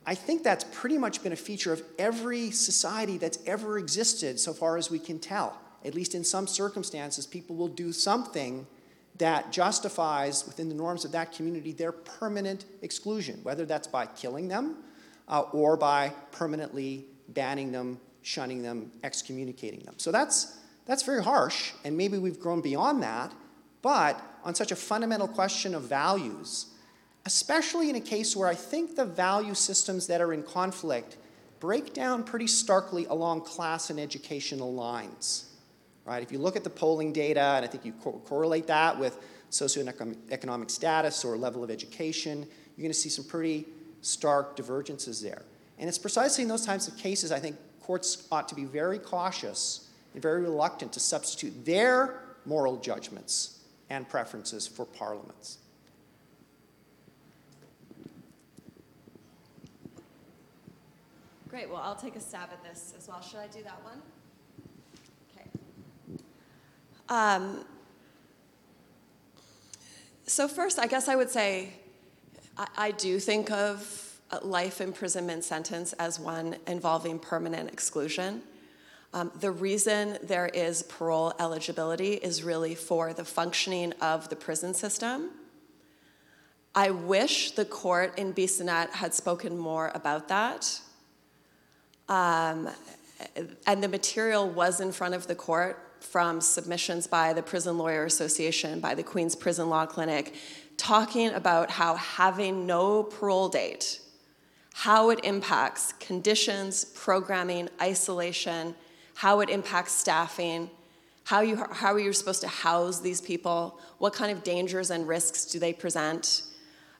I think that's pretty much been a feature of every society that's ever existed, so far as we can tell. At least in some circumstances, people will do something that justifies, within the norms of that community, their permanent exclusion, whether that's by killing them uh, or by permanently banning them, shunning them, excommunicating them. So that's, that's very harsh, and maybe we've grown beyond that, but on such a fundamental question of values, especially in a case where I think the value systems that are in conflict break down pretty starkly along class and educational lines. Right? If you look at the polling data, and I think you co- correlate that with socioeconomic status or level of education, you're going to see some pretty stark divergences there. And it's precisely in those types of cases I think courts ought to be very cautious and very reluctant to substitute their moral judgments and preferences for Parliament's. Great, well, I'll take a stab at this as well. Should I do that one? Okay. Um, so, first, I guess I would say I, I do think of life imprisonment sentence as one involving permanent exclusion. Um, the reason there is parole eligibility is really for the functioning of the prison system. I wish the court in Bissonnette had spoken more about that. Um, and the material was in front of the court from submissions by the Prison Lawyer Association, by the Queen's Prison Law Clinic, talking about how having no parole date, how it impacts conditions, programming, isolation, how it impacts staffing, how, you, how are you supposed to house these people, what kind of dangers and risks do they present.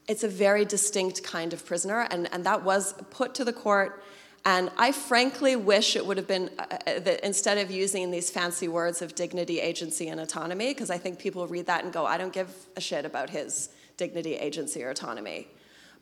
It's a very distinct kind of prisoner, and, and that was put to the court and I frankly wish it would have been uh, uh, that instead of using these fancy words of dignity, agency, and autonomy, because I think people read that and go, I don't give a shit about his dignity, agency, or autonomy.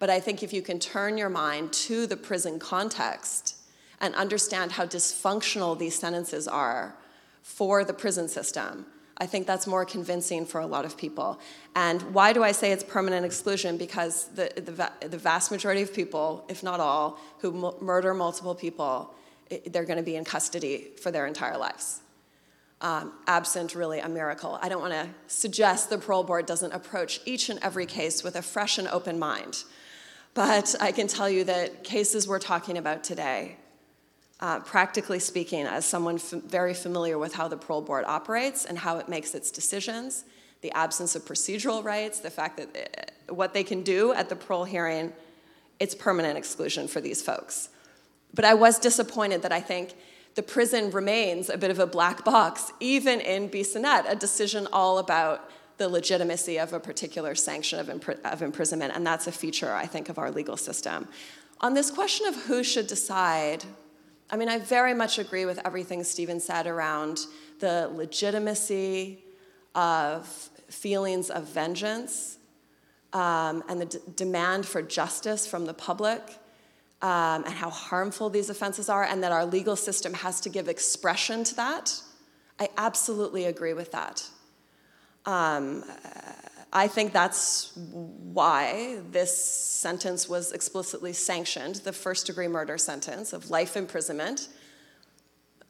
But I think if you can turn your mind to the prison context and understand how dysfunctional these sentences are for the prison system, I think that's more convincing for a lot of people. And why do I say it's permanent exclusion? Because the, the, the vast majority of people, if not all, who murder multiple people, it, they're going to be in custody for their entire lives. Um, absent really a miracle. I don't want to suggest the parole board doesn't approach each and every case with a fresh and open mind. But I can tell you that cases we're talking about today uh, practically speaking, as someone f- very familiar with how the parole board operates and how it makes its decisions, the absence of procedural rights, the fact that uh, what they can do at the parole hearing, it's permanent exclusion for these folks. But I was disappointed that I think the prison remains a bit of a black box, even in Bissonnette, a decision all about the legitimacy of a particular sanction of, impr- of imprisonment, and that's a feature, I think, of our legal system. On this question of who should decide I mean, I very much agree with everything Steven said around the legitimacy of feelings of vengeance um, and the d- demand for justice from the public. Um, and how harmful these offenses are, and that our legal system has to give expression to that. I absolutely agree with that. Um, I think that's why this sentence was explicitly sanctioned, the first degree murder sentence of life imprisonment,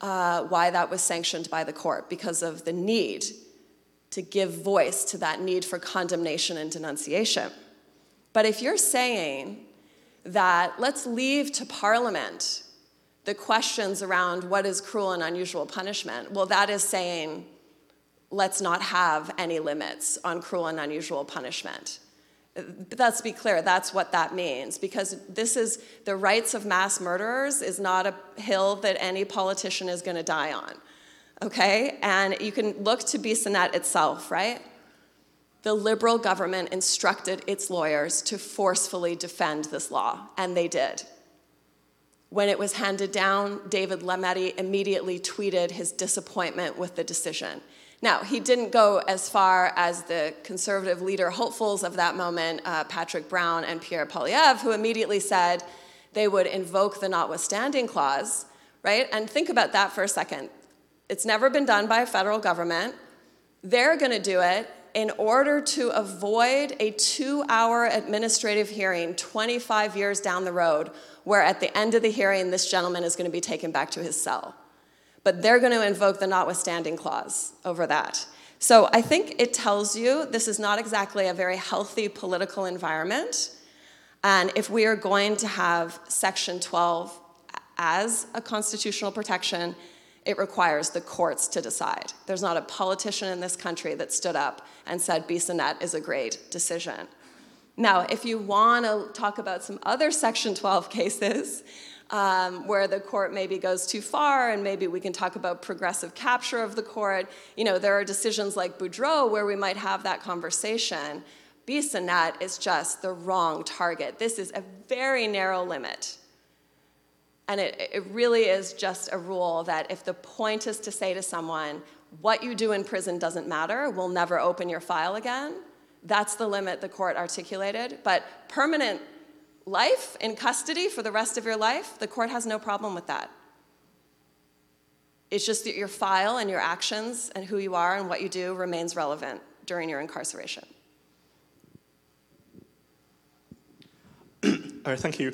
uh, why that was sanctioned by the court, because of the need to give voice to that need for condemnation and denunciation. But if you're saying that let's leave to Parliament the questions around what is cruel and unusual punishment, well, that is saying let's not have any limits on cruel and unusual punishment. Let's be clear, that's what that means, because this is the rights of mass murderers is not a hill that any politician is going to die on. Okay? And you can look to Bissonnette itself, right? The liberal government instructed its lawyers to forcefully defend this law, and they did. When it was handed down, David Lametti immediately tweeted his disappointment with the decision. Now, he didn't go as far as the conservative leader hopefuls of that moment, uh, Patrick Brown and Pierre Poilievre, who immediately said they would invoke the notwithstanding clause, right? And think about that for a second. It's never been done by a federal government. They're going to do it in order to avoid a two hour administrative hearing 25 years down the road, where at the end of the hearing, this gentleman is going to be taken back to his cell but they're going to invoke the notwithstanding clause over that. So I think it tells you this is not exactly a very healthy political environment. And if we are going to have Section 12 as a constitutional protection, it requires the courts to decide. There's not a politician in this country that stood up and said Bissonnette is a great decision. Now, if you want to talk about some other Section 12 *laughs* cases, um, where the court maybe goes too far, and maybe we can talk about progressive capture of the court. You know, there are decisions like Boudreault where we might have that conversation. Bissonnette is just the wrong target. This is a very narrow limit. And it, it really is just a rule that if the point is to say to someone, what you do in prison doesn't matter, we'll never open your file again, that's the limit the court articulated. But permanent life in custody for the rest of your life, the court has no problem with that. It's just that your file and your actions and who you are and what you do remains relevant during your incarceration. *clears throat* All right, thank you.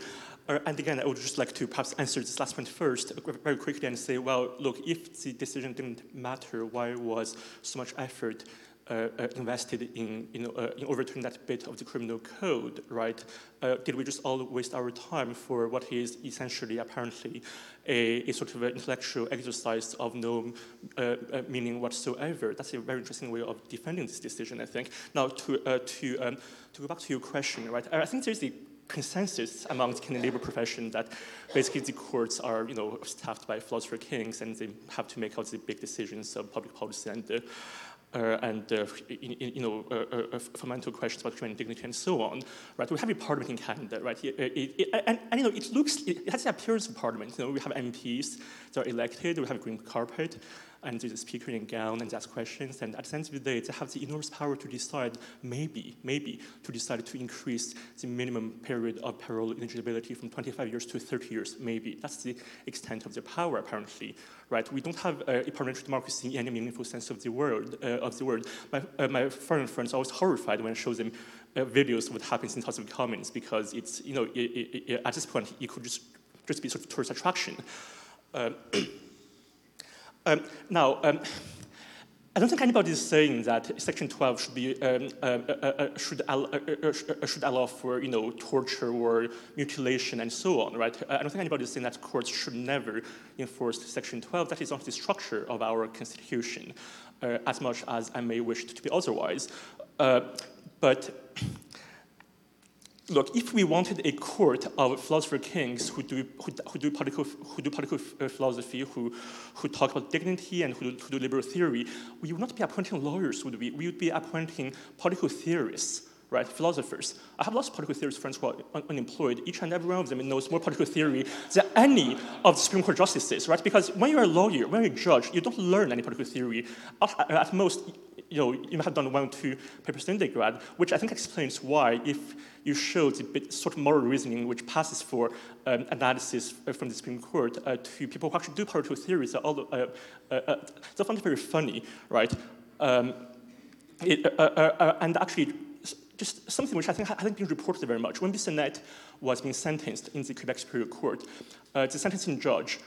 And again, I would just like to perhaps answer this last point first, uh, very quickly, and say, well, look, if the decision didn't matter, why was so much effort invested in, you know, uh, in overturning that bit of the criminal code, right? Uh, did we just all waste our time for what is essentially, apparently, a, a sort of an intellectual exercise of no meaning whatsoever? That's a very interesting way of defending this decision, I think. Now, to, to, um, to go back to your question, right? I think there's a consensus among the Canadian labor profession that basically the courts are, you know, staffed by philosopher kings and they have to make all the big decisions of public policy and uh, uh, and uh, you know uh, uh, uh, fundamental questions about human dignity and so on, right? We have a parliament in Canada, right? It, it, it, and, and, you know, it looks, it has the appearance of parliament. You know, we have MPs that are elected, we have a green carpet, and a speaker in gown and ask questions. And at the end of the day, they have the enormous power to decide, maybe, maybe, to decide to increase the minimum period of parole eligibility from 25 years to 30 years, maybe. That's the extent of their power, apparently. Right? We don't have a, a parliamentary democracy in any meaningful sense of the word. Uh, of the word. My, uh, my foreign friends are always horrified when I show them uh, videos of what happens in House of Commons because it's, you know, it, it, it, at this point, it could just, just be sort of tourist attraction. *clears throat* Uh, Um, now, um, I don't think anybody is saying that Section 12 should be um, uh, uh, uh, should, al uh, uh, uh, should allow for you know torture or mutilation and so on, right? I don't think anybody is saying that courts should never enforce Section 12. That is not the structure of our constitution, as much as I may wish to be otherwise. but look, if we wanted a court of philosopher kings who do, who, who do political, who do political uh, philosophy, who, who talk about dignity and who do, who do liberal theory, we would not be appointing lawyers, would we? We would be appointing political theorists right? Philosophers. I have lots of political theorists friends who are un unemployed. Each and every one of them knows more political theory than any of the Supreme Court justices, right? Because when you're a lawyer, when you're a judge, you don't learn any political theory. At, at most, you know, you might have done one or two papers in undergrad, which I think explains why, if you show the bit, sort of moral reasoning which passes for um, analysis from the Supreme Court uh, to people who actually do political theories, are all, uh, uh, uh, they find it very funny, right? Um, it, uh, uh, and actually, just something which I think hasn't been reported very much. When Bissonnette was being sentenced in the Quebec Superior Court, the sentencing judge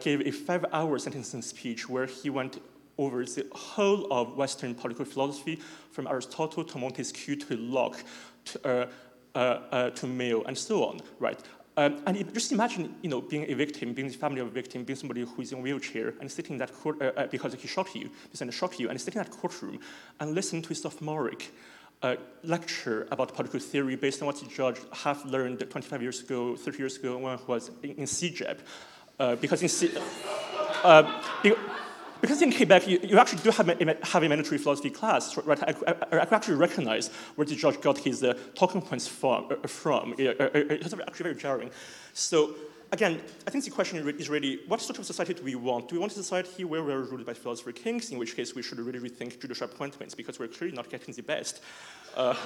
gave a five-hour sentencing speech where he went over the whole of Western political philosophy, from Aristotle to Montesquieu to Locke to, uh, uh, uh, to Mill and so on, right? Um, and it, just imagine, you know, being a victim, being the family of a victim, being somebody who is in a wheelchair and sitting in that court uh, uh, because he shot you, because shot you, and sitting in that courtroom and listening to a sophomoric uh, lecture about political theory based on what the judge have learned 25 years ago, 30 years ago when he was in, in CEGEP. Uh, because in C- *laughs* uh, because in Quebec, you, you actually do have a, have a mandatory philosophy class, right? I, I, I actually recognize where the judge got his uh, talking points from. Uh, from. It, uh, it's actually very jarring. So again, I think the question is really, what sort of society do we want? Do we want a society where we're ruled by philosopher kings, in which case we should really rethink judicial appointments because we're clearly not getting the best? Uh,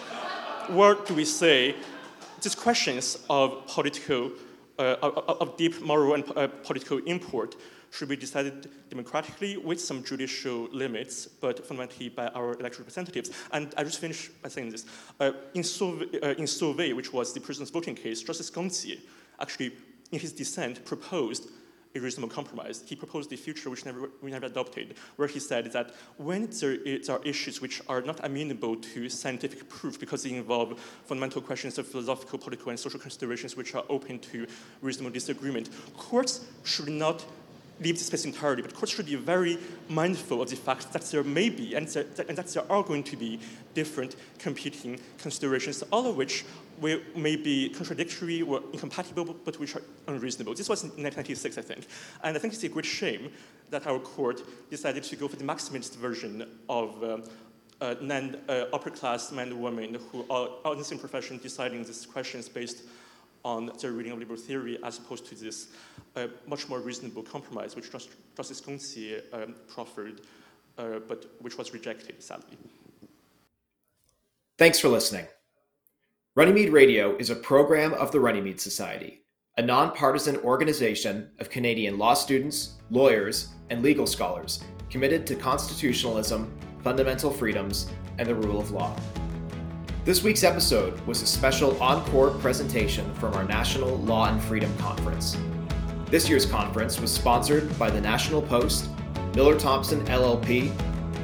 or do we say these questions of political, uh, of, of, deep moral and uh, political import should be decided democratically with some judicial limits, but fundamentally by our elected representatives. And I just finish by saying this. Uh, in, Sauvé, uh, in Sauvé, which was the prisoners' voting case, Justice Gonthier actually, in his dissent, proposed a reasonable compromise. He proposed a future which never, we never adopted, where he said that when there, there, are issues which are not amenable to scientific proof because they involve fundamental questions of philosophical, political, and social considerations which are open to reasonable disagreement, courts should not leave the space entirely, but courts should be very mindful of the fact that there may be, and, there, and that there are going to be different competing considerations, all of which may be contradictory or incompatible, but which are unreasonable. This was in 1996, I think. And I think it's a great shame that our court decided to go for the maximalist version of um, uh, non uh, upper class men and women who are in the same profession deciding these questions based on their reading of liberal theory as opposed to this uh, much more reasonable compromise which Just, Justice Gonthier um, proffered, uh, but which was rejected, sadly. Thanks for listening. Runnymede Radio is a program of the Runnymede Society, a nonpartisan organization of Canadian law students, lawyers, and legal scholars committed to constitutionalism, fundamental freedoms, and the rule of law. This week's episode was a special encore presentation from our National Law and Freedom Conference. This year's conference was sponsored by the National Post, Miller Thomson LLP,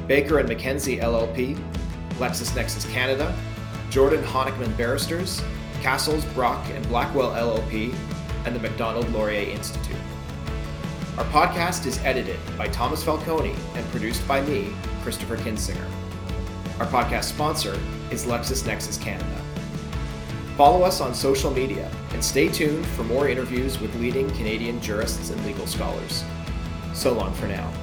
Baker and McKenzie LLP, LexisNexis Canada, Jordan Honickman Barristers, Cassels, Brock, and Blackwell LLP, and the Macdonald Laurier Institute. Our podcast is edited by Thomas Falcone and produced by me, Christopher Kinsinger. Our podcast sponsor is LexisNexis Canada. Follow us on social media and stay tuned for more interviews with leading Canadian jurists and legal scholars. So long for now.